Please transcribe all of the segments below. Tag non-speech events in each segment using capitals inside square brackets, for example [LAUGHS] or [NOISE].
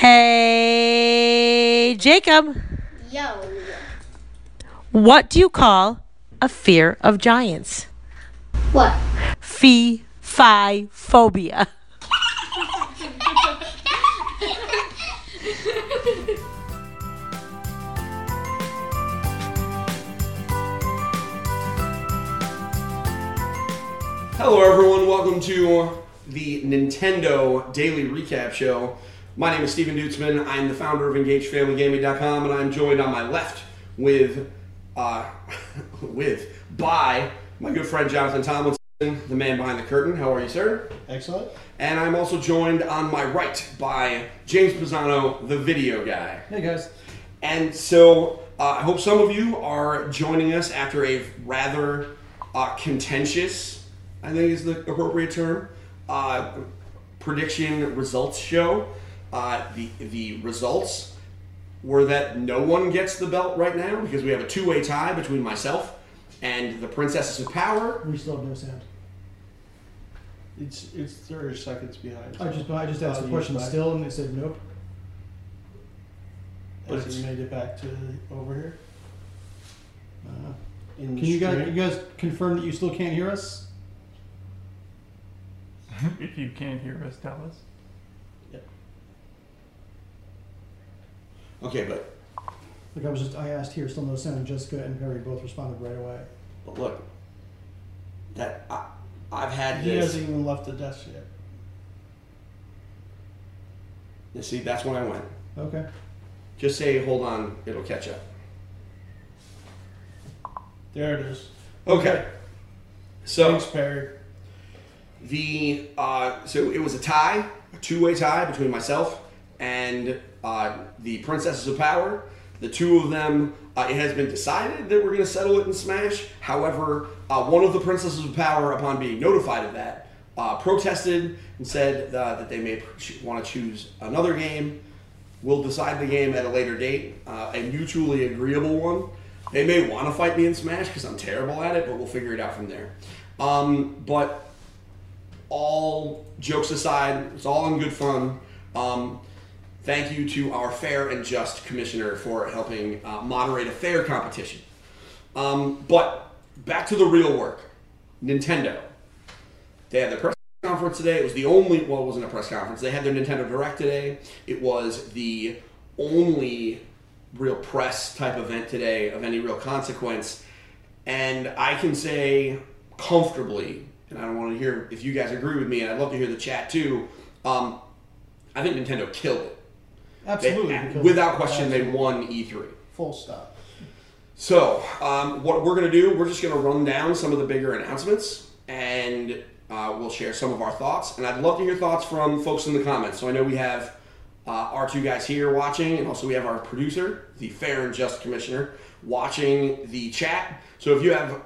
Hey, Jacob, Yo. what do you call a fear of giants? What? Fee, fi, phobia. [LAUGHS] Hello, everyone. Welcome to the Nintendo Daily Recap Show. My name is Steven Dutzman. I'm the founder of EngageFamilyGaming.com, and I'm joined on my left with, uh, [LAUGHS] with, by my good friend Jonathan Tomlinson, the man behind the curtain. How are you, sir? Excellent. And I'm also joined on my right by James Pisano, the video guy. Hey guys. And so uh, I hope some of you are joining us after a rather uh, contentious, I think is the appropriate term, uh, prediction results show. Uh, the the results were that no one gets the belt right now because we have a two way tie between myself and the Princesses of Power. We still have no sound. It's it's 30 seconds behind. I just I just asked Oh, a question back. still, and they said nope. But But Has he made it back to over here? Uh, In can you guys stream? you guys confirm that you still can't hear us? [LAUGHS] if you can't hear us, tell us. Okay, but, Like I was just I asked here, still no sound. and Jessica and Perry both responded right away. but look, that I, I've had He this. hasn't even left the desk yet. You see, that's when I went. Okay. Just say, hold on, it'll catch up. There it is. Okay. So Thanks, Perry. the uh, so it was a tie, a two-way tie between myself and uh, the Princesses of Power. The two of them, uh, it has been decided that we're going to settle it in Smash. However, uh, one of the Princesses of Power, upon being notified of that, uh, protested and said uh, that they may want to choose another game. We'll decide the game at a later date, uh, a mutually agreeable one. They may want to fight me in Smash because I'm terrible at it, but we'll figure it out from there. Um, but all jokes aside, it's all in good fun. Um, thank you to our fair and just commissioner for helping uh, moderate a fair competition. Um, but back to the real work Nintendo. They had their press conference today. It was the only, well, it wasn't a press conference. They had their Nintendo Direct today. It was the only real press type event today of any real consequence. And I can say comfortably, and I don't want to hear if you guys agree with me, and I'd love to hear the chat too. Um, I think Nintendo killed it. They- Absolutely. because- without question, they won E E3. Full stop. So, um, what we're going to do, we're just going to run down some of the bigger announcements and uh, we'll share some of our thoughts. And I'd love to hear thoughts from folks in the comments. So, I know we have uh, our two guys here watching, and also we have our producer, the fair and just commissioner, watching the chat. So, if you have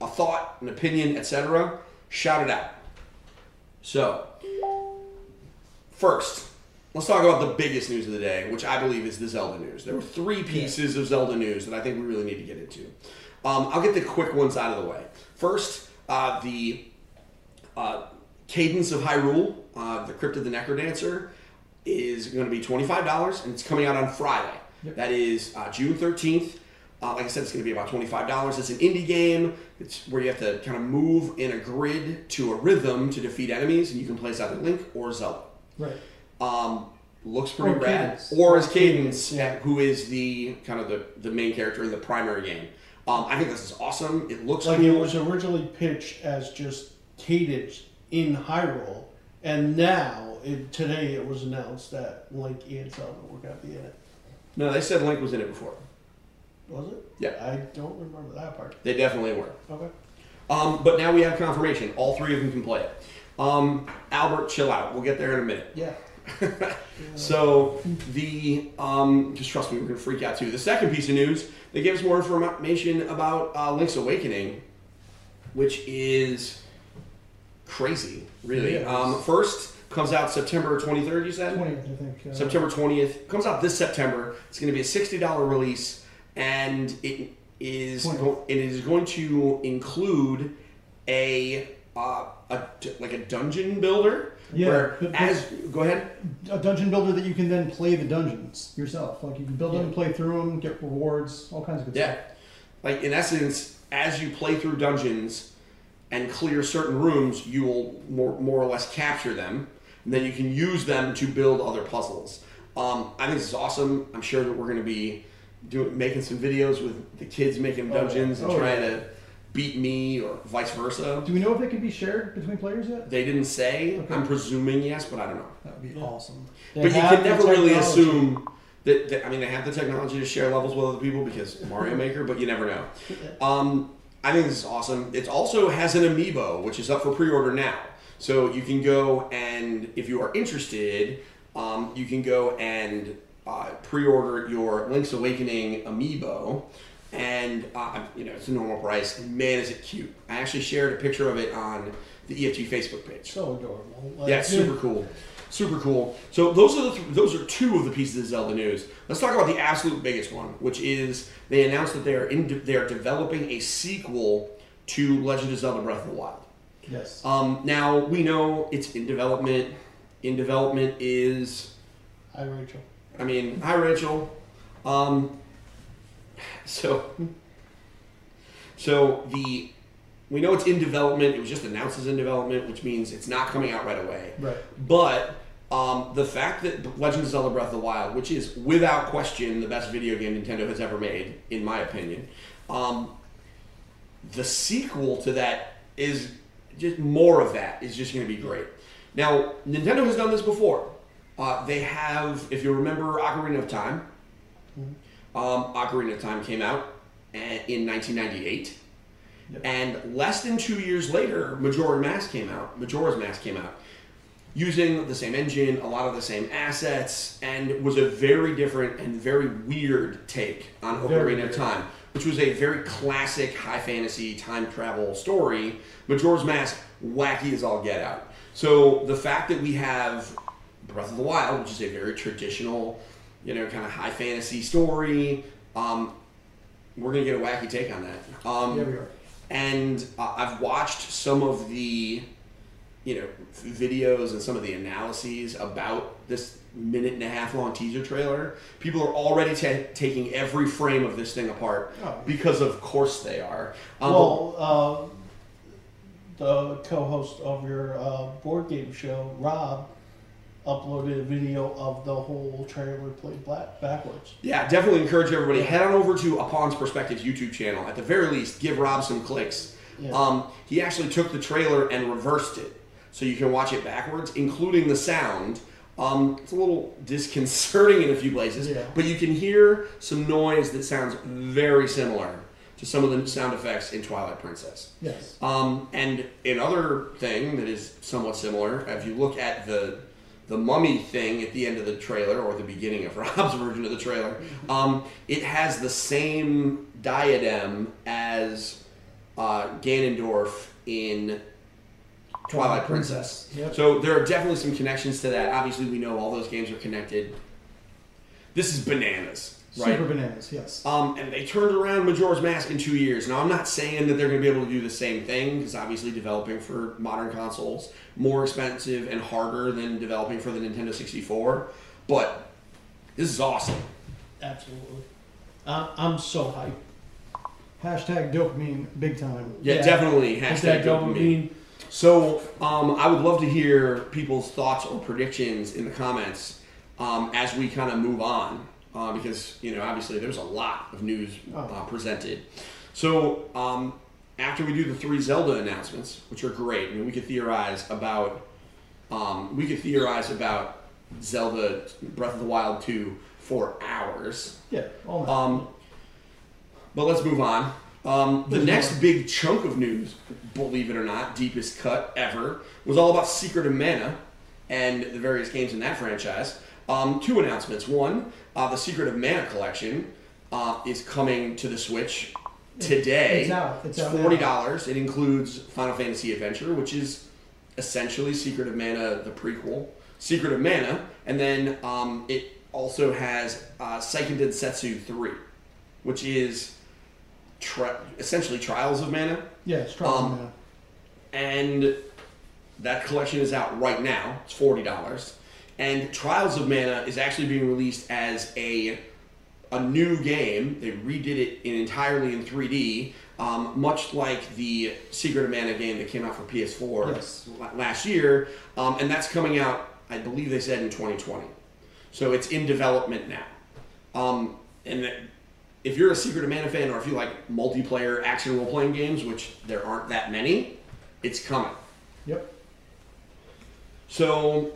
a thought, an opinion, etc., shout it out. So, first, let's talk about the biggest news of the day, which I believe is the Zelda news. There were three pieces of Zelda news that I think we really need to get into. Um, I'll get the quick ones out of the way. First, uh, the uh, Cadence of Hyrule, uh, the Crypt of the Necrodancer, is going to be $25 and it's coming out on Friday. That is uh, June 13th. Uh, like I said, it's going to be about $25. It's an indie game. It's where you have to kind of move in a grid to a rhythm to defeat enemies, and you can play as either Link or Zelda. Right. Um, looks pretty Or rad. Cadence. Or as Cadence, yeah. who is the kind of the, the main character in the primary game. Um, I think this is awesome. It looks Like cool. it was originally pitched as just Cadence in Hyrule, and now it, today it was announced that Link and Zelda were going to be in it. no, they said Link was in it before. Was it? Yeah. I don't remember that part. They definitely were. Okay. Um, but now we have confirmation. All three of them can play it. Um, Albert, chill out. We'll get there in a minute. Yeah. [LAUGHS] So the um, just trust me, we're gonna freak out too. The second piece of news, they gave us more information about uh, Link's Awakening, which is crazy, really. Yes. Um, first comes out September twenty third. You said Twentieth, I think. September twentieth comes out this September. It's going to be a sixty dollar release, and it is 20th. go- it is going to include a uh, a like a dungeon builder Yeah, Where but- but- as go ahead. A dungeon builder that you can then play the dungeons yourself. Like you can build them, play through them, get rewards, all kinds of good Yeah. stuff. Like in essence, as you play through dungeons and clear certain rooms, you will more more or less capture them, and then you can use them to build other puzzles. Um, I think this is awesome. I'm sure that we're going to be doing making some videos with the kids making Oh, yeah. dungeons and Oh, trying yeah. to beat me or vice versa. Do we know if they can be shared between players yet? They didn't say. Okay. I'm presuming yes, but I don't know. That would be Yeah. awesome. They but you can the never really assume that, that. I mean, they have the technology to share levels with other people because [LAUGHS] Mario Maker, but you never know. Um, I think this is awesome. It also has an amiibo, which is up for pre-order now. So you can go and, if you are interested, um, you can go and uh, pre-order your Link's Awakening amiibo, and uh, you know it's a normal price. And man, is it cute! I actually shared a picture of it on the EFG Facebook page. So adorable. Like, Yeah, it's super cool. Super cool. So those are the th- those are two of the pieces of Zelda news. Let's talk about the absolute biggest one, which is they announced that they are in de- they are developing a sequel to Legend of Zelda: Breath of the Wild. Yes. Um, now we know it's in development. In development is, Hi, Rachel. I mean, hi Rachel. Um, [LAUGHS] so, so the we know it's in development. It was just announced as in development, which means it's not coming out right away. right. But um, the fact that Legend of Zelda Breath of the Wild, which is without question the best video game Nintendo has ever made, in my opinion, um, the sequel to that is just more of that is just going to be great. Now, Nintendo has done this before. Uh, they have, if you remember Ocarina of Time, um, Ocarina of Time came out eh, in 1998. Yep. And less than two years later, Majora's Mask came out. Majora's Mask came out using the same engine, a lot of the same assets, and was a very different and very weird take on Very Ocarina of. Time, which was a very classic high fantasy time travel story. Majora's Mask, wacky as all get out. So the fact that we have Breath of the Wild, which is a very traditional, you know, kind of high fantasy story, um, we're gonna get a wacky take on that. Um, Yeah, we are. and uh, I've watched some of the, you know, videos and some of the analyses about this minute and a half long teaser trailer. People are already ta- taking every frame of this thing apart Oh. because, of course, they are. Um, well, uh, the co-host of your uh, board game show, Rob, uploaded a video of the whole trailer played black backwards. Yeah, definitely encourage everybody. Head on over to Upon's Perspectives YouTube channel. At the very least, give Rob some clicks. Yeah. Um, he actually took the trailer and reversed it, so you can watch it backwards, including the sound. Um, it's a little [LAUGHS] disconcerting in a few places, Yeah. but you can hear some noise that sounds very similar to some of the sound effects in Twilight Princess. Yes. Um, and another thing that is somewhat similar, if you look at the the mummy thing at the end of the trailer or the beginning of [LAUGHS] Rob's version of the trailer, um, it has the same diadem as uh, Ganondorf in Twilight Princess. Yep. So there are definitely some connections to that. Obviously, we know all those games are connected. This is bananas, right? Super bananas. Yes. Um, and they turned around Majora's Mask in two years. Now, I'm not saying that they're going to be able to do the same thing because obviously developing for modern consoles more expensive and harder than developing for the Nintendo 64. But this is awesome. Absolutely. I I'm so hyped. Hashtag dopamine, big time. Yeah, Yeah. definitely. Is Hashtag dopamine. dopamine? So, um, I would love to hear people's thoughts or predictions in the comments um, as we kind of move on, uh, because you know, obviously, there's a lot of news uh, presented. So, um, after we do the three Zelda announcements, which are great, I mean, we could theorize about, um, we could theorize about Zelda Breath of the Wild 2 for hours. Yeah. All. Um, but let's move on. Um, the next big chunk of news, believe it or not, deepest cut ever, was all about Secret of Mana and the various games in that franchise. Um, two announcements. One, uh, the Secret of Mana collection uh, is coming to the Switch today. It's out. It's out forty dollars. It includes Final Fantasy Adventure, which is essentially Secret of Mana, the prequel. Secret of Mana, and then um, it also has uh, Seiken Densetsu three, which is tri- essentially Trials of Mana, yeah. It's Trials um, of Mana. and that collection is out right now. It's forty dollars, and Trials of Mana is actually being released as a a new game. They redid it in entirely in 3D, um, much like the Secret of Mana game that came out for PS4 Yes. last year, um, and that's coming out. I believe they said in 2020. So it's in development now. Um, and that- if you're a Secret of Mana fan, or if you like multiplayer action role playing games, which there aren't that many, it's coming. Yep. So,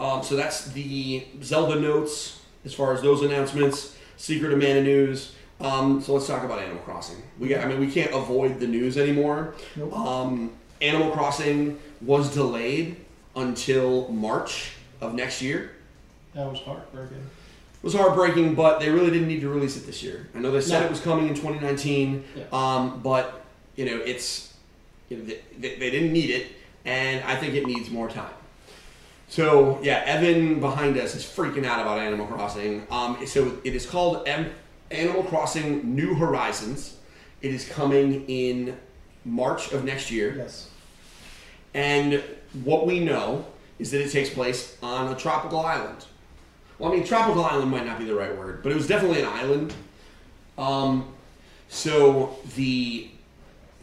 um, so that's the Zelda notes as far as those announcements. Secret of Mana news. Um, so let's talk about Animal Crossing. We got, I mean, we can't avoid the news anymore. Nope. Um, Animal Crossing was delayed until March of next year. That was heartbreaking. It was heartbreaking, but they really didn't need to release it this year. I know they said No. it was coming in 2019, Yeah. um, but you know it's you know, they, they, they didn't need it, and I think it needs more time. So yeah, Evan behind us is freaking out about Animal Crossing. Um, so it is called M- Animal Crossing New Horizons. It is coming in March of next year. Yes. And what we know is that it takes place on a tropical island. Well, I mean, tropical island might not be the right word, but it was definitely an island. Um, so the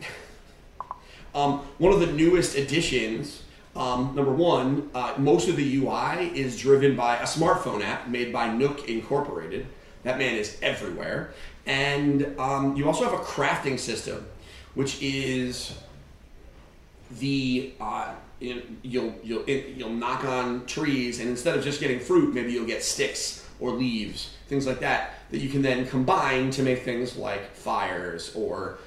[LAUGHS] um, one of the newest additions, um, number one, uh, most of the UI is driven by a smartphone app made by Nook Incorporated. That man is everywhere, and um, you also have a crafting system, which is the uh, you- you'll you'll you'll knock on trees, and instead of just getting fruit, maybe you'll get sticks or leaves, things like that, that you can then combine to make things like fires or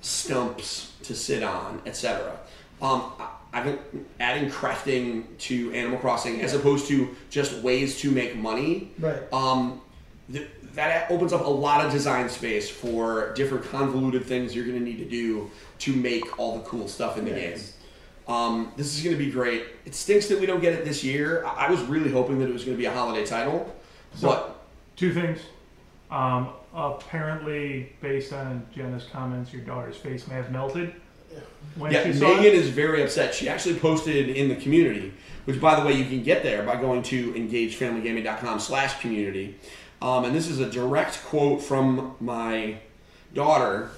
stumps to sit on, etc. Um, I've been adding crafting to Animal Crossing as opposed to just ways to make money. Right. Um, th- that opens up a lot of design space for different convoluted things you're going to need to do to make all the cool stuff in the Yes. game. Um, this is going to be great. It stinks that we don't get it this year. I, I was really hoping that it was going to be a holiday title, So- but Two things. Um, apparently, based on Jenna's comments, your daughter's face may have melted when yeah, she saw Megan it. is very upset. She actually posted in the community, which by the way you can get there by going to engagefamilygaming.com slash community. Um, and this is a direct quote from my daughter.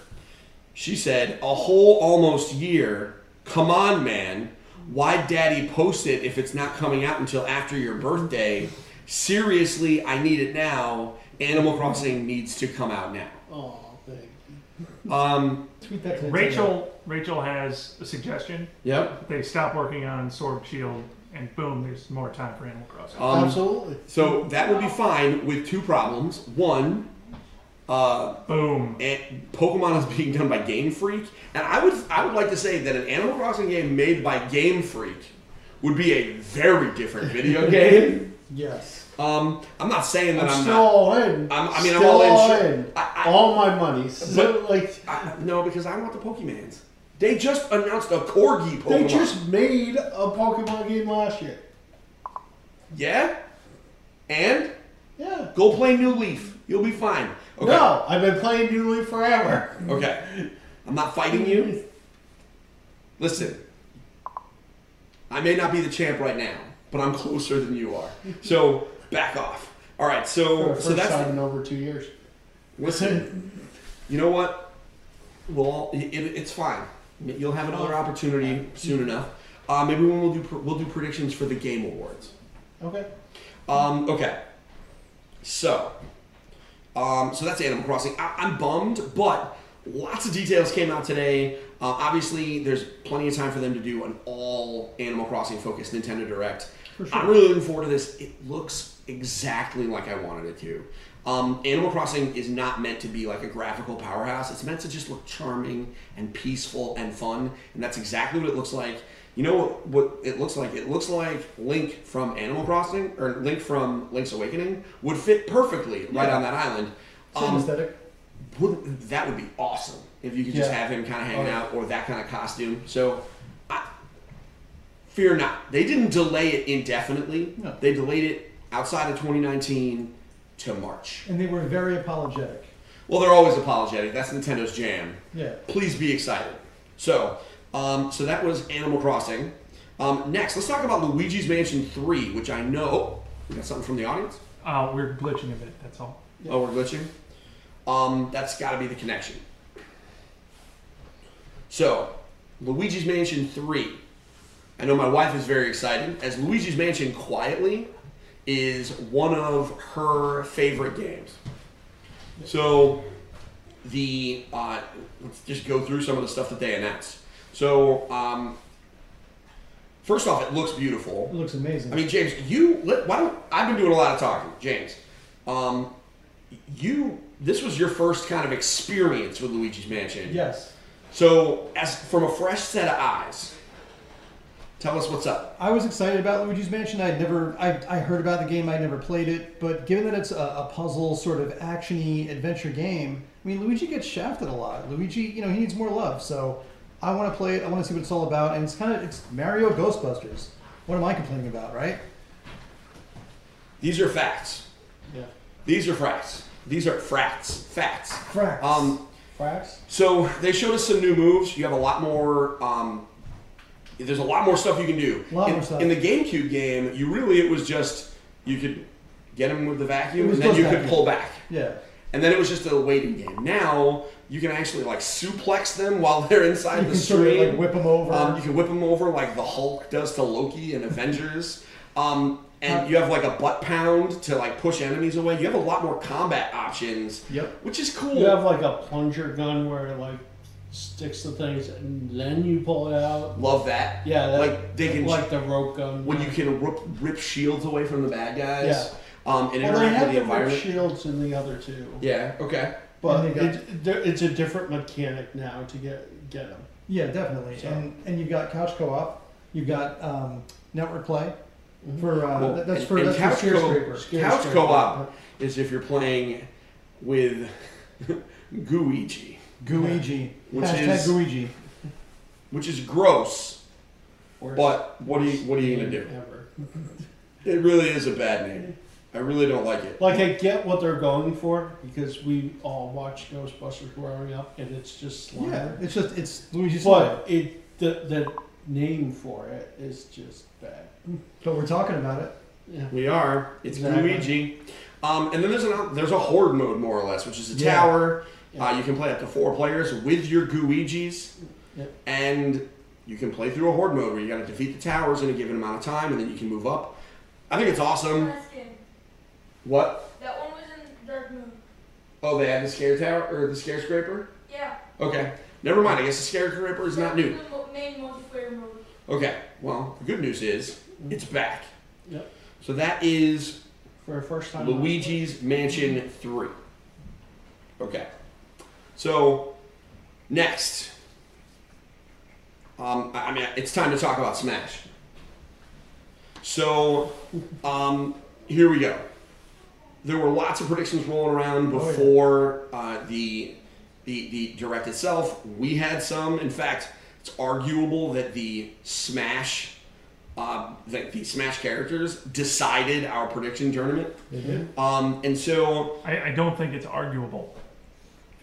She said, "A whole almost year. Come on, man. Why'd Daddy post it if it's not coming out until after your birthday? Seriously, I need it now. Animal Crossing needs to come out now." Oh, thank you. Um, Tweet that to Nintendo. Rachel Rachel has a suggestion. yep. They stop working on Sword Shield, and boom, there's more time for Animal Crossing. Um, Absolutely. So that would be fine with two problems. One, uh, boom. and Pokemon is being done by Game Freak, and I would I would like to say that an Animal Crossing game made by Game Freak would be a very different video [LAUGHS] game. Yes. Um, I'm not saying that I'm, I'm, still not. all in. I'm- I mean, I'm all in, all in. I- I- all my money. So, like I, no, because I want the Pokemans. They just announced a Corgi Pokemon. they just made a Pokemon game last year. yeah, and Yeah. go play New Leaf. You'll be fine. Okay. No, I've been playing New Leaf forever. Okay. I'm not fighting you. Listen, I may not be the champ right now, but I'm closer than you are. So back off. All right. So so that's time in over two years. listen. You know what? Well, it, it's fine. You'll have another opportunity soon enough. Uh, maybe when we'll do we'll do predictions for the game awards. Okay. Um, okay. So, um, so that's Animal Crossing. I- I'm bummed, but lots of details came out today. Uh, obviously, there's plenty of time for them to do an all Animal Crossing focused Nintendo Direct. Sure. I'm really looking forward to this. It looks exactly like I wanted it to. Um, Animal Crossing is not meant to be like a graphical powerhouse. It's meant to just look charming and peaceful and fun, and that's exactly what it looks like. You know what, what it looks like? It looks like Link from Animal Crossing or Link from Link's Awakening would fit perfectly right Yeah. on that island. Same Um, aesthetic. wouldn't, that would be awesome if you could just Yeah. have him kind of hanging Oh, yeah. out or that kind of costume. So, I, fear not. They didn't delay it indefinitely. No. They delayed it outside of 2019 to March. And they were very apologetic. Well, they're always apologetic. That's Nintendo's jam. Yeah. Please be excited. So, um, so that was Animal Crossing. Um, next, let's talk about Luigi's Mansion 3, which I know. Oh, we got something from the audience? Uh, we're glitching a bit. That's all. Oh, we're glitching? Um, that's got to be the connection. So, Luigi's Mansion 3. I know my wife is very excited, as Luigi's Mansion quietly is one of her favorite games. So, the uh, let's just go through some of the stuff that they announced. So, um, first off, it looks beautiful. It looks amazing. I mean, James, you let, why don't I've been doing a lot of talking, James. Um, you this was your first kind of experience with Luigi's Mansion. yes. So, as from a fresh set of eyes, tell us what's up. I was excited about Luigi's Mansion. I'd never, I, I heard about the game. I'd never played it, but given that it's a, a puzzle sort of actiony adventure game, I mean, Luigi gets shafted a lot. Luigi, you know, he needs more love. So I want to play it. I want to see what it's all about. And it's kind of it's Mario Ghostbusters. What am I complaining about, right? These are facts. Yeah. These are facts. These are facts. Facts. Frax. Um, Frax? so they showed us some new moves. You have a lot more. Um, there's a lot more stuff you can do. A lot in, more stuff. in the GameCube game, you really it was just you could get them with the vacuum, and then you could pull back. yeah. And then it was just a waiting game. Now you can actually like suplex them while [LAUGHS] they're inside You the can sort of screen. like whip them over. um, you can whip them over like the Hulk does to Loki in Avengers. Um, and you have like a butt pound to like push enemies away. You have a lot more combat options, Yep. which is cool. You have like a plunger gun where like sticks to things and then you pull it out. Love that. Yeah, that, Like, they can- like the rope gun. When you can rip, rip shields away from the bad guys. Yeah. Um, and well, they interact have with the the rip environment. shields in the other two, Yeah. Okay. but got- it, it's a different mechanic now to get get them. Yeah, definitely. So- And and you've got couch co-op. You've got um, network play for uh, Well, that- that's and- for and that's couch for co- Scarescraper. Couch co-op is if you're playing with [LAUGHS] Gooigi, Gooigi. Which Hashtag is- Gooigi. which is gross. Worst- But what are you what are you gonna do? Ever. [LAUGHS] It really is a bad name. I really don't like it. Like I get what they're going for because we all watched Ghostbusters growing up, and it's just slime. Yeah, it's just it's Luigi's slime. But it the the name for it is just bad. But we're talking about it. Yeah. We are. It's Exactly. Luigi. Um, and then there's an there's a horde mode more or less, which is a Yeah. tower. Yeah. Uh, you can play up to four players with your Gooigis, Yep. and you can play through a horde mode where you got to defeat the towers in a given amount of time, and then you can move up. I think it's awesome. What? That one was in Dark Moon. Oh, they had the scare tower or the scare scraper. Yeah. Okay, never mind. I guess the scare scraper is not new. The main multiplayer mode. Okay, well, the good news is it's back. Yep. So that is For a first time. Luigi's Mansion 3. Okay. So, next. Um, I I mean, it's time to talk about Smash. So, um, here we go. There were lots of predictions rolling around Oh, yeah. before uh, the, the the direct itself. We had some. In fact, it's arguable that the Smash, uh, that the Smash characters decided our prediction tournament. They did. Um, and so I, I don't think it's arguable.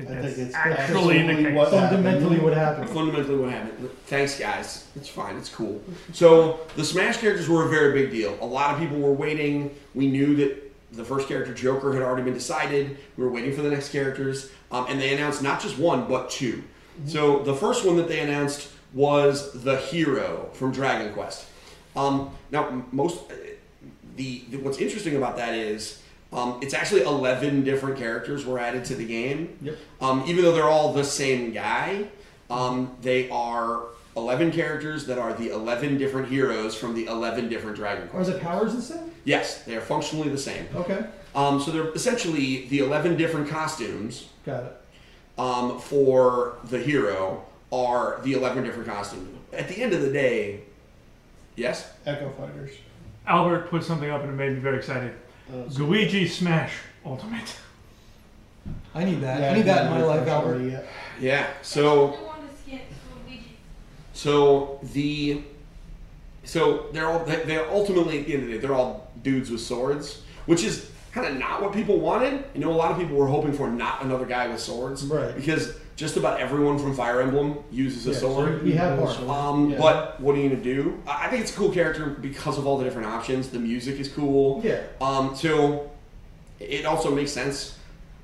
I think I that's think it's actually the absolutely case. what- Fundamentally, what happened? fundamentally what happened. Thanks, guys. It's fine. It's cool. So the Smash characters were a very big deal. A lot of people were waiting. We knew that the first character, Joker, had already been decided. We were waiting for the next characters, um, and they announced not just one but 2 So the first one that they announced was the hero from Dragon Quest. Um, now, most the, the what's interesting about that is um, it's actually 11 different characters were added to the game. Yep. Um, even though they're all the same guy, um, they are 11 characters that are the 11 different heroes from the 11 different Dragon Or is Quest. it powers the same? Yes, they are functionally the same. Okay, Um, so they're essentially the 11 different costumes got it. um, for the hero are the 11 different costumes. At the end of the day, yes? Echo Fighters. Albert put something up and it made me very excited. Uh, so- Luigi Smash Ultimate. [LAUGHS] I need that. Yeah, I need that in my life, unfortunately, Albert. yeah. Yeah. So They wanted to skin Luigi. So the so they're all they- they're ultimately at the end of the day they're all dudes with swords, which is kind of not what people wanted. You know, a lot of people were hoping for not another guy with swords, Right. Because just about everyone from Fire Emblem uses a Yeah, sword. we have more. Um, Yeah. But what are you gonna do? I think it's a cool character because of all the different options. The music is cool. Yeah. Um, so it also makes sense.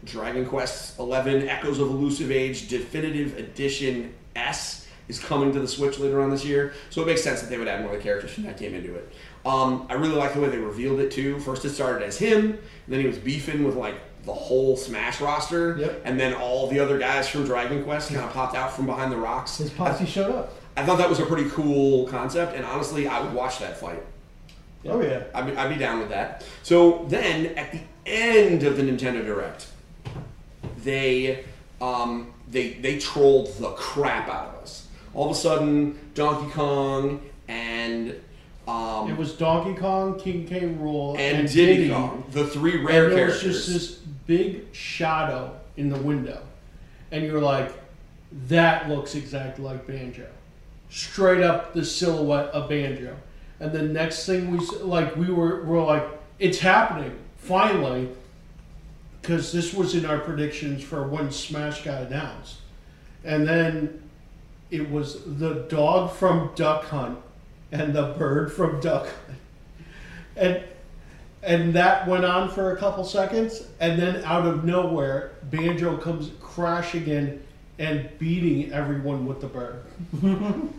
Dragon Quest Eleven: Echoes of Elusive Age Definitive Edition S is coming to the Switch later on this year, so it makes sense that they would add more of the characters from that game into it. Um, I really like the way they revealed it too. First, it started as him, and then he was beefing with like the whole Smash roster, Yep. and then all the other guys from Dragon Quest kind of popped out from behind the rocks. His posse showed up. I thought that was a pretty cool concept, and honestly, I would watch that fight. Oh yeah. I'd be, I'd be down with that. So then, at the end of the Nintendo Direct, they um, they they trolled the crap out of us. All of a sudden, Donkey Kong and um, It was Donkey Kong, King K. Rool, and, Diddy, Kong, the three rare and characters. was just this big shadow in the window, and you're like, that looks exactly like Banjo, straight up the silhouette of Banjo. And the next thing we like, we were were like, it's happening finally, because this was in our predictions for when Smash got announced, and then it was the dog from Duck Hunt and the bird from Duck Hunt, and and that went on for a couple seconds, and then out of nowhere, Banjo comes crashing in and beating everyone with the bird. [LAUGHS]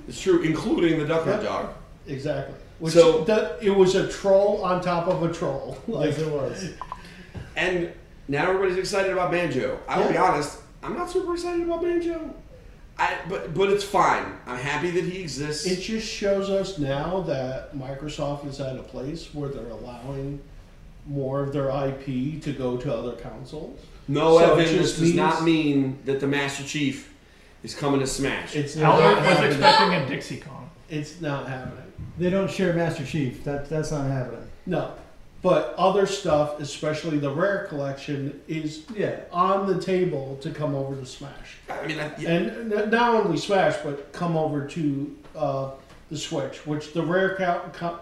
it's true, including the Duck Hunt Yeah. dog. Exactly. Which So- the, it was a troll on top of a troll. [LAUGHS] Like Yes, it was. And now everybody's excited about Banjo. I will be honest, I'm not super excited about Banjo. I, but but it's fine. I'm happy that he exists. it just shows us now that Microsoft is at a place where they're allowing more of their IP to go to other consoles. No, So it Evan, this just does not mean that the Master Chief is coming to Smash. It's not Albert was happening. expecting a Dixie Kong. It's not happening. They don't share Master Chief. That that's not happening. No. But other stuff, especially the rare collection, is Yeah. on the table to come over to Smash. I mean, I, yeah, And not only Smash, but come over to uh, the Switch, which the rare co- co-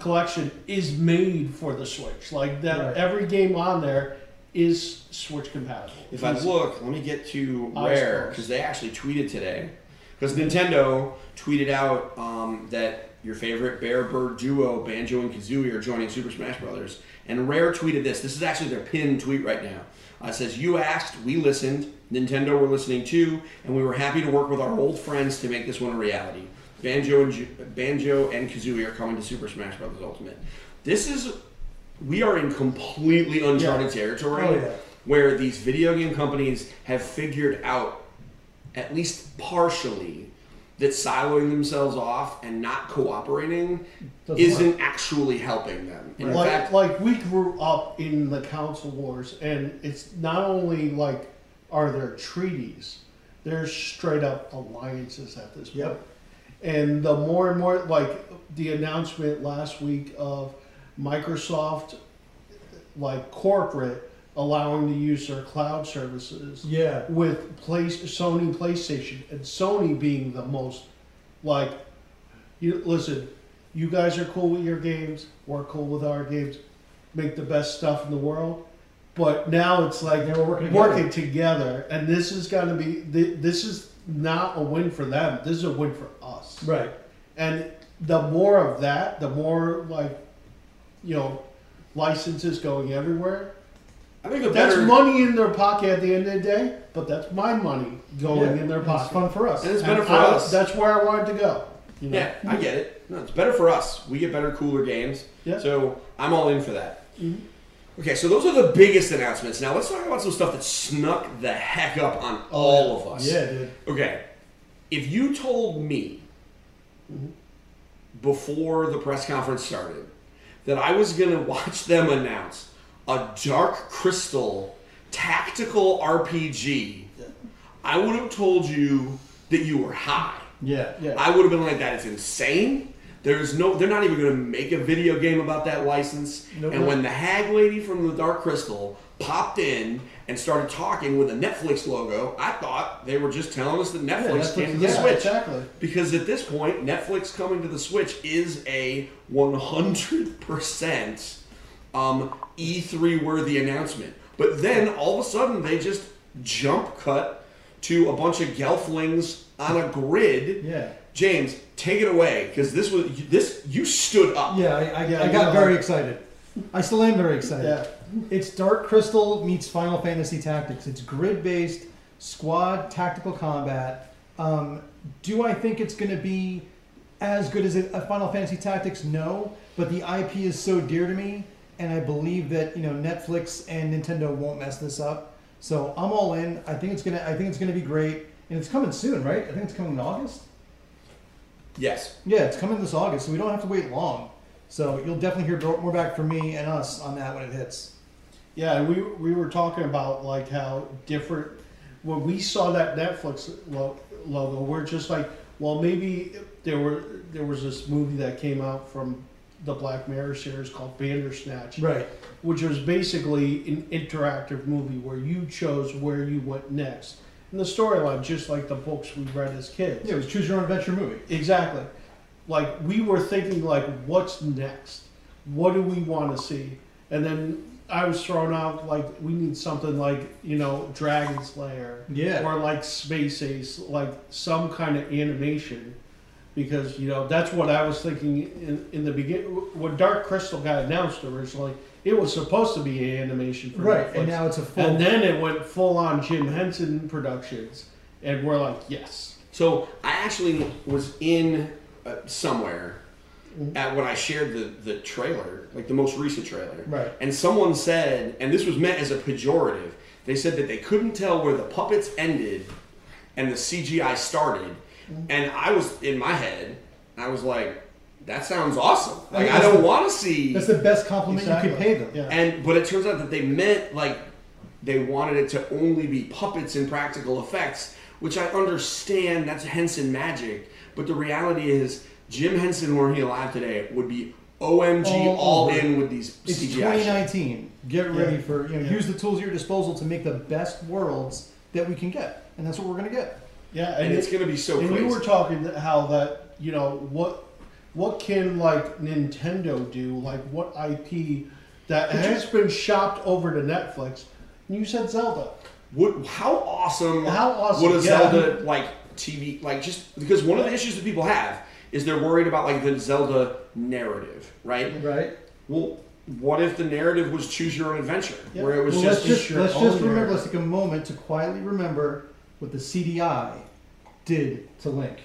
collection is made for the Switch. Like that, Right. every game on there is Switch compatible. if I look, let me get to I Rare because they actually tweeted today. Because Nintendo tweeted out um, that your favorite Bear Bird duo, Banjo and Kazooie, are joining Super Smash Brothers. And Rare tweeted this. This is actually their pinned tweet right now. Uh, it says, "You asked, we listened. Nintendo were listening too, and we were happy to work with our old friends to make this one a reality. Banjo and Ju- Banjo and Kazooie are coming to Super Smash Bros. Ultimate. This is we are in completely uncharted territory Oh, yeah. where these video game companies have figured out, at least partially, that siloing themselves off and not cooperating Doesn't isn't actually helping them. In like, fact, like we grew up in the council wars, and it's not only like are there treaties, there's straight up alliances at this point. Yep. And the more and more, like the announcement last week of Microsoft, like corporate, allowing the use of cloud services Yeah. with place Sony PlayStation and Sony being the most like you listen, you guys are cool with your games, we're cool with our games, make the best stuff in the world. But now it's like they're working together. working together, and this is going to be this is not a win for them. This is a win for us. Right. And the more of that, the more like you know licenses going everywhere. I think the That's better money in their pocket at the end of the day, but that's my money going Yeah. in their It's pocket. fun for us. and it's And better for I- us. That's where I wanted to go. You know? Yeah, I get it. No, it's better for us. We get better, cooler games. Yeah. So I'm all in for that. Mhm. Okay, so those are the biggest announcements. Now let's talk about some stuff that snuck the heck up on all of us. Yeah, dude. Okay, if you told me before the press conference started that I was going [LAUGHS] to watch them announce a Dark Crystal tactical RPG, I would have told you that you were high. Yeah. Yeah. I would have been like, that is insane. There's no, they're not even going to make a video game about that license. Nope. and when the hag lady from the Dark Crystal popped in and started talking with a Netflix logo, I thought they were just telling us that Netflix Netflix came to the Yeah, Switch. exactly. Because at this point, Netflix coming to the Switch is a 100% um, E3 worthy announcement. But then all of a sudden they just jump cut to a bunch of gelflings on a grid. Yeah. James, take it away because this was this you stood up. Yeah, I, I, Yeah, I got know, very excited. I still am very excited. Yeah. It's Dark Crystal meets Final Fantasy Tactics. It's grid based, squad tactical combat. Um, do I think it's going to be as good as a a Final Fantasy Tactics? No, but the IP is so dear to me, and I believe that you know Netflix and Nintendo won't mess this up. So I'm all in. I think it's gonna. I think it's gonna be great, and it's coming soon, right? I think it's coming in August. Yes. Yeah, it's coming this August, so we don't have to wait long. So you'll definitely hear more back from me and us on that when it hits. Yeah, we we were talking about like how different when we saw that Netflix lo- logo, we're just like, well, maybe there were there was this movie that came out from the Black Mirror series called Bandersnatch, Right. which was basically an interactive movie where you chose where you went next. And the storyline, just like the books we read as kids. Yeah, it was choose your own adventure movie. Exactly. Like we were thinking, like, what's next? What do we want to see? And then I was thrown out like we need something like you know Dragon's Lair, Yeah. or like Space Ace, like some kind of animation, because you know that's what I was thinking in in the beginning when Dark Crystal got announced originally. It was supposed to be an animation for Right, Netflix. and now it's a full. and then it went full on Jim Henson Productions, and we're like, yes. So I actually was in uh, somewhere at when I shared the the trailer, like the most recent trailer. Right. And someone said, and this was meant as a pejorative. They said that they couldn't tell where the puppets ended and the CGI started. Mm-hmm. And I was in my head, I was like, that sounds awesome. Like I That's don't want to see That's the best compliment you could pay them. Yeah. and but it turns out that they meant like they wanted it to only be puppets and practical effects, which I understand that's Henson magic. But the reality is, Jim Henson, were he alive today, would be OMG All all, in with these It's CGI. shit. 2019. Get ready Yeah. for you know Yeah. use the tools at your disposal to make the best worlds that we can get, and that's what we're gonna get. Yeah, and and, it's it- going to be so and crazy. we were talking how that you know what what can like Nintendo do like what IP that has been shopped over to Netflix. And you said Zelda. What? how awesome? How awesome, would a yeah. Zelda like TV like just because one of the issues that people have is they're worried about like the Zelda narrative, right? Right. Well, what if the narrative was choose your own adventure, Yeah. where it was Well, just let's just let's just remember. narrative. Let's take a moment to quietly remember what the CDI did to Link.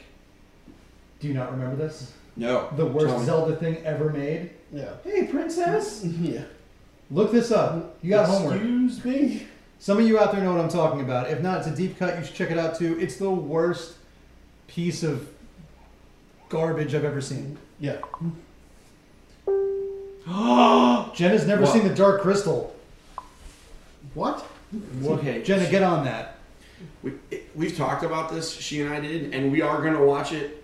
Do you not remember this? no The worst Tell me. Zelda thing ever made. Yeah. Hey, princess, [LAUGHS] Yeah. look this up. You got homework. Excuse me. Some of you out there know what I'm talking about. If not, it's a deep cut. You should check it out too. It's the worst piece of garbage I've ever seen. Yeah. [GASPS] Jenna's never What? seen the Dark Crystal. What? Okay, Jenna, get on that. We, we've talked about this. She and I did, and we are going to watch it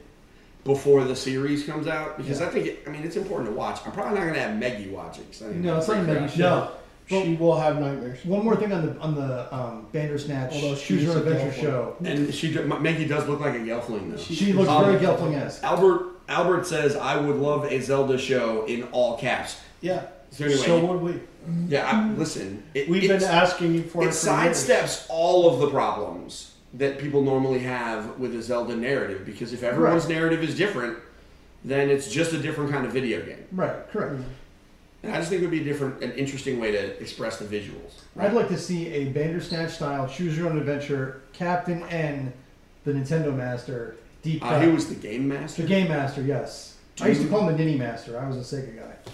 before the series comes out because Yeah. I think it, I mean it's important to watch. I'm probably not going to have Maggie watch it. 'cause I No, it's not a freak her Maggie show. No. she will have nightmares. One more thing on the on the um, Bandersnatch Although she Choose Your Adventure show. And she do- Maggie does look like a Gelfling though. She looks Um, very Gelfling-esque. Albert Albert says I would love a Zelda show in all caps. Yeah. So anyway, so would we. yeah. I, listen, it, We've been asking you for it it for years. sidesteps all of the problems that people normally have with a Zelda narrative because if everyone's narrative is different, then it's just a different kind of video game. Right, correct. And I just think it would be a different, an interesting way to express the visuals. I'd like to see a Bandersnatch style Choose Your Own Adventure Captain N, the Nintendo Master, deep. Uh, he was the game Master. the. Game Master, yes. I used to call him the Ninny Master. I was a Sega guy.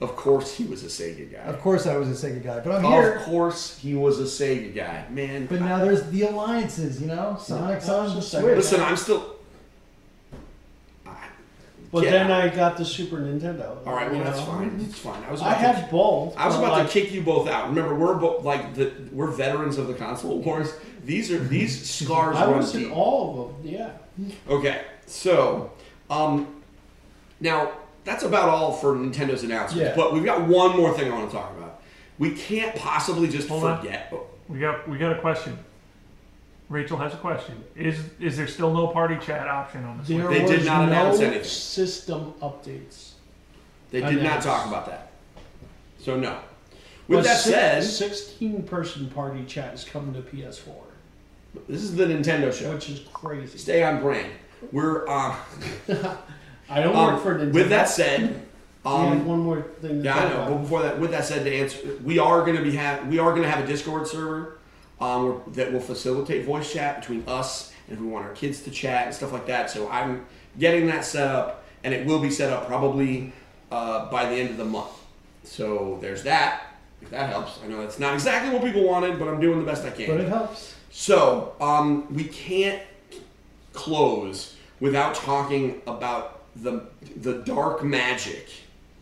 Of course, he was a Sega guy. Of course, I was a Sega guy, but I'm Of here. course, he was a Sega guy. Man, But now there's the alliances, you know. Sonic's Yeah, on the Sega. Switch. listen, I'm still. I- But Yeah. then I got the Super Nintendo. All right, well that's know? fine. It's fine. I was. I About to- had both. I was about like, to kick you both out. Remember, we're both like the we're veterans of the console wars. These are these [LAUGHS] scars I run was in all of them. Yeah. Okay, so um, now that's about all for Nintendo's announcements. Yeah. But we've got one more thing I want to talk about. We can't possibly just Hold on. forget. We got we got a question. Rachel has a question. Is is there still no party chat option on the Switch? There They did not no announce anything. system updates. They did not talk about that. So no. With But that six- said, 16 person party chat is coming to PS4, this is the Nintendo show. which is crazy. Stay on brand. We're uh, [LAUGHS] I don't um, work for Nintendo. with that said, we have um, one more thing to yeah, talk I know. about. But before that, with that said, to answer, we are going to be have we are going to have a Discord server um, that will facilitate voice chat between us and if we want our kids to chat and stuff like that. So I'm getting that set up, and it will be set up probably uh, by the end of the month. So there's that. If that helps, I know that's not exactly what people wanted, but I'm doing the best I can. But it helps. So, um, we can't close without talking about the the dark magic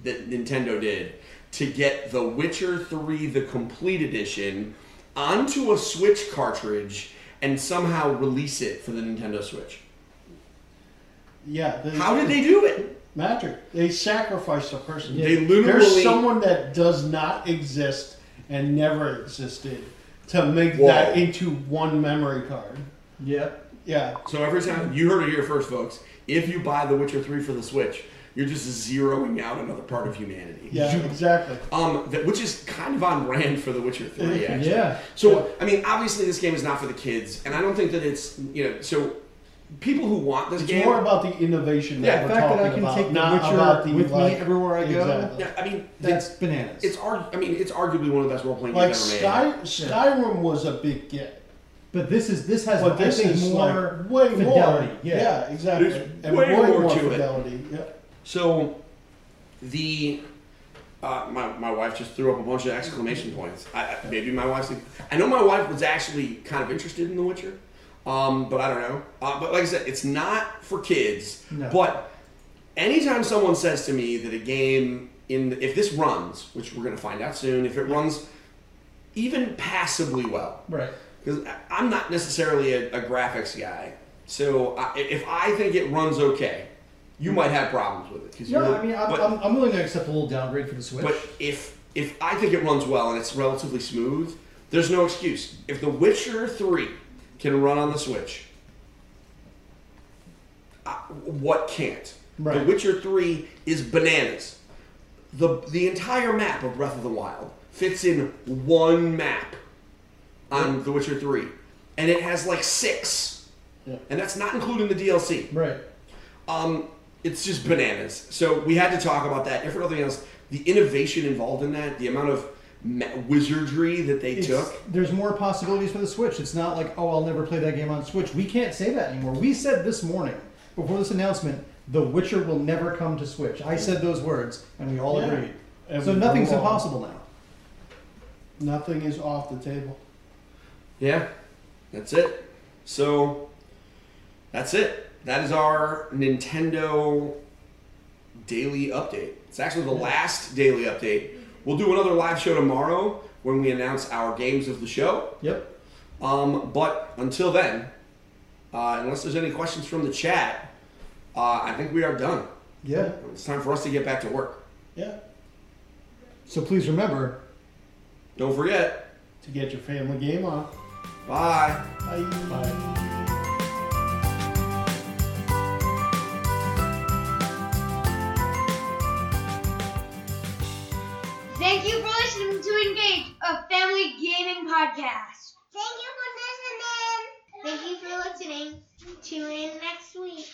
that Nintendo did to get The Witcher 3 the complete edition onto a Switch cartridge and somehow release it for the Nintendo Switch. yeah. the- How did they do it? Magic. They sacrificed a person. They There's literally someone that does not exist and never existed to make Whoa. that into one memory card. Yeah. Yeah. So every time you heard it here first, folks. If you buy The Witcher 3 for the Switch, you're just zeroing out another part of humanity. Yeah, exactly. Um, that, which is kind of on brand for The Witcher 3, actually. Yeah. So, I mean, obviously, this game is not for the kids, and I don't think that it's, you know, so people who want this It's game. more about the innovation Yeah, that The we're fact talking that I can about, take The not Witcher about the with like, me everywhere I go, Exactly. yeah, I mean, that's it's, bananas. it's, arg- I mean, it's arguably one of the best role playing Like games ever made. Sky, Skyrim was a big get, but this is this has but this I think is more like way fidelity. more. Yeah. exactly. There's and way way, more more, to it. fidelity. Yeah. So, the uh, my my wife just threw up a bunch of exclamation points. I, I- maybe my wife's. I know my wife was actually kind of interested in The Witcher, um, but I don't know. Uh, but like I said, it's not for kids. No. But anytime someone says to me that a game in if this runs, which we're gonna find out soon, if it runs even passably well, right. Because I'm not necessarily a, a graphics guy. So I, if I think it runs okay, you might have problems with it. you're- I mean I'm, but- I'm, I'm willing to accept a little downgrade for the Switch. but if if I think it runs well and it's relatively smooth, there's no excuse. If The Witcher Three can run on the Switch, I, what can't? The Witcher Three is bananas. the The entire map of Breath of the Wild fits in one map on The Witcher Three, and it has like six, Yeah. and that's not including the DLC. right. Um, it's just bananas. So we had to talk about that. If for nothing else, the innovation involved in that, the amount of wizardry that they It's- took. There's more possibilities for the Switch. It's not like, oh, I'll never play that game on Switch. We can't say that anymore. We said this morning, before this announcement, The Witcher will never come to Switch. I said those words, and we all Yeah. agreed. And So nothing's go impossible now. Nothing is off the table. Yeah, that's it. So that's it. That is our Nintendo daily update. It's actually the last daily update. We'll do another live show tomorrow when we announce our games of the show. Yep. Um, but until then, uh, unless there's any questions from the chat, uh, I think we are done. Yeah. It's time for us to get back to work. Yeah. So please remember, Don't forget. To get your family game on. Bye. Bye. Bye. Thank you for listening to Engage, a family gaming podcast. Thank you for listening. Thank you for listening. Tune in next week.